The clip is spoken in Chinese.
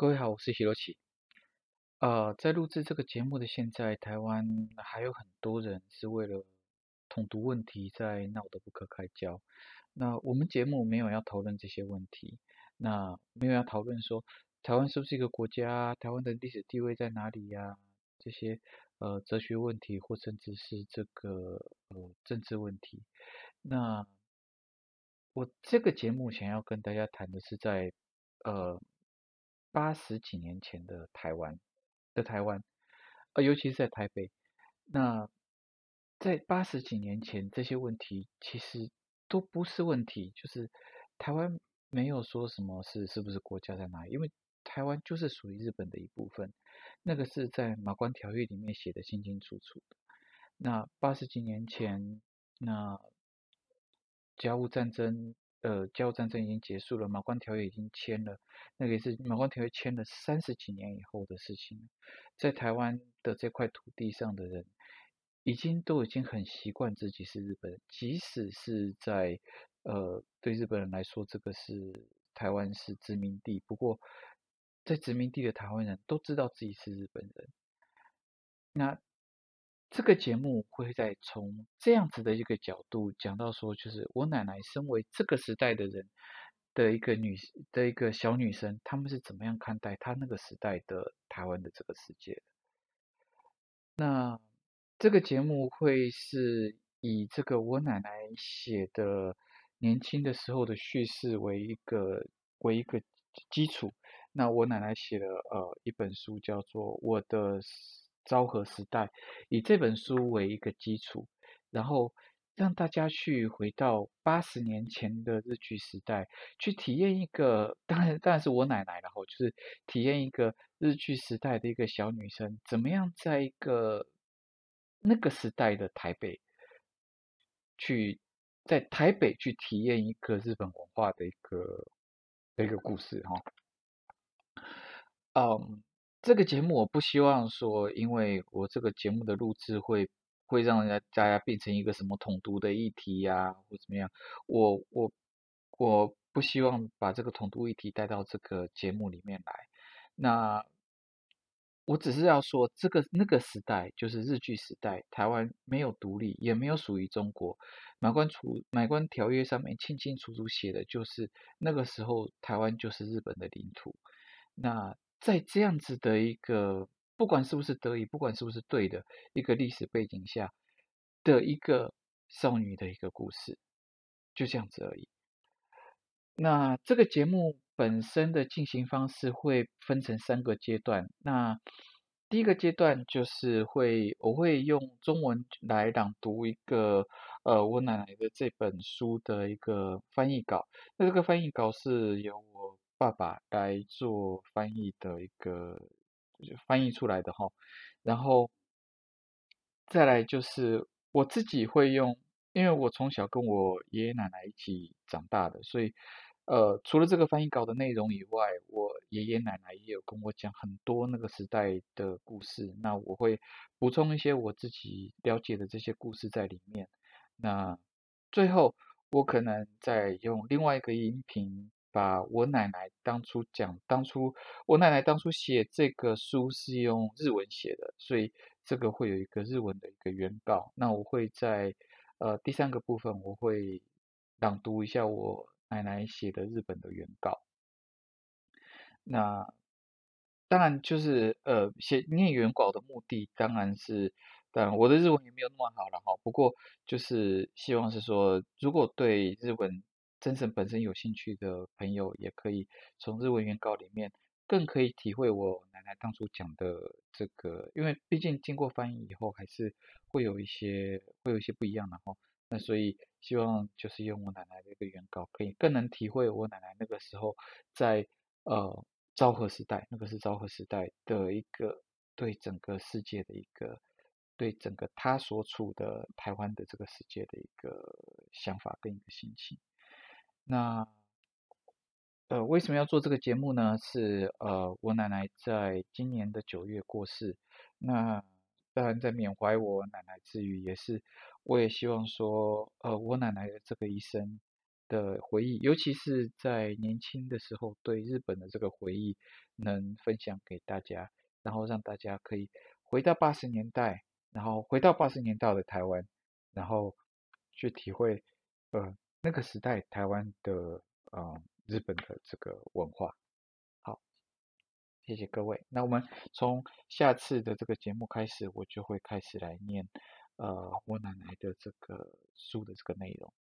各位好，我是 Hiroshi。呃，在录制这个节目的现在，台湾还有很多人是为了统独问题在闹得不可开交。那我们节目没有要讨论这些问题，那没有要讨论说台湾是不是一个国家，台湾的历史地位在哪里呀？这些呃哲学问题，或甚至是这个呃政治问题。那我这个节目想要跟大家谈的是在呃。八十几年前的台湾的台湾，呃，尤其是在台北，那在八十几年前，这些问题其实都不是问题，就是台湾没有说什么是是不是国家在哪里，因为台湾就是属于日本的一部分，那个是在马关条约里面写的清清楚楚。那八十几年前，那甲午战争。呃，甲午战争已经结束了，马关条约已经签了，那个也是马关条约签了三十几年以后的事情。在台湾的这块土地上的人，已经都已经很习惯自己是日本人，即使是在呃对日本人来说，这个是台湾是殖民地，不过在殖民地的台湾人都知道自己是日本人。那。这个节目会在从这样子的一个角度讲到说，就是我奶奶身为这个时代的人的一个女的一个小女生，她们是怎么样看待她那个时代的台湾的这个世界。那这个节目会是以这个我奶奶写的年轻的时候的叙事为一个为一个基础。那我奶奶写了呃一本书，叫做《我的》。昭和时代，以这本书为一个基础，然后让大家去回到八十年前的日剧时代，去体验一个，当然当然是我奶奶，然后就是体验一个日剧时代的一个小女生，怎么样在一个那个时代的台北，去在台北去体验一个日本文化的一个的一个故事，哈，嗯。这个节目我不希望说，因为我这个节目的录制会会让人家大家变成一个什么统独的议题呀、啊，或怎么样。我我我不希望把这个统独议题带到这个节目里面来。那我只是要说，这个那个时代就是日据时代，台湾没有独立，也没有属于中国。马关处马关条约上面清清楚楚写的就是那个时候台湾就是日本的领土。那在这样子的一个，不管是不是得已，不管是不是对的一个历史背景下的一个少女的一个故事，就这样子而已。那这个节目本身的进行方式会分成三个阶段。那第一个阶段就是会，我会用中文来朗读一个，呃，我奶奶的这本书的一个翻译稿。那这个翻译稿是由我。爸爸来做翻译的一个翻译出来的哈，然后再来就是我自己会用，因为我从小跟我爷爷奶奶一起长大的，所以呃，除了这个翻译稿的内容以外，我爷爷奶奶也有跟我讲很多那个时代的故事，那我会补充一些我自己了解的这些故事在里面。那最后我可能再用另外一个音频。把我奶奶当初讲，当初我奶奶当初写这个书是用日文写的，所以这个会有一个日文的一个原稿。那我会在呃第三个部分，我会朗读一下我奶奶写的日本的原稿。那当然就是呃写念原稿的目的，当然是，当然我的日文也没有那么好了哈。不过就是希望是说，如果对日文。真正本身有兴趣的朋友，也可以从日文原稿里面，更可以体会我奶奶当初讲的这个，因为毕竟经过翻译以后，还是会有一些会有一些不一样的哈。那所以希望就是用我奶奶的一个原稿，可以更能体会我奶奶那个时候在呃昭和时代，那个是昭和时代的一个对整个世界的一个对整个她所处的台湾的这个世界的一个想法跟一个心情。那，呃，为什么要做这个节目呢？是呃，我奶奶在今年的九月过世。那当然在缅怀我奶奶之余，也是我也希望说，呃，我奶奶的这个一生，的回忆，尤其是在年轻的时候对日本的这个回忆，能分享给大家，然后让大家可以回到八十年代，然后回到八十年代的台湾，然后去体会呃那个时代台湾的啊、呃、日本的这个文化。好，谢谢各位。那我们从下次的这个节目开始，我就会开始来念呃我奶奶的这个书的这个内容。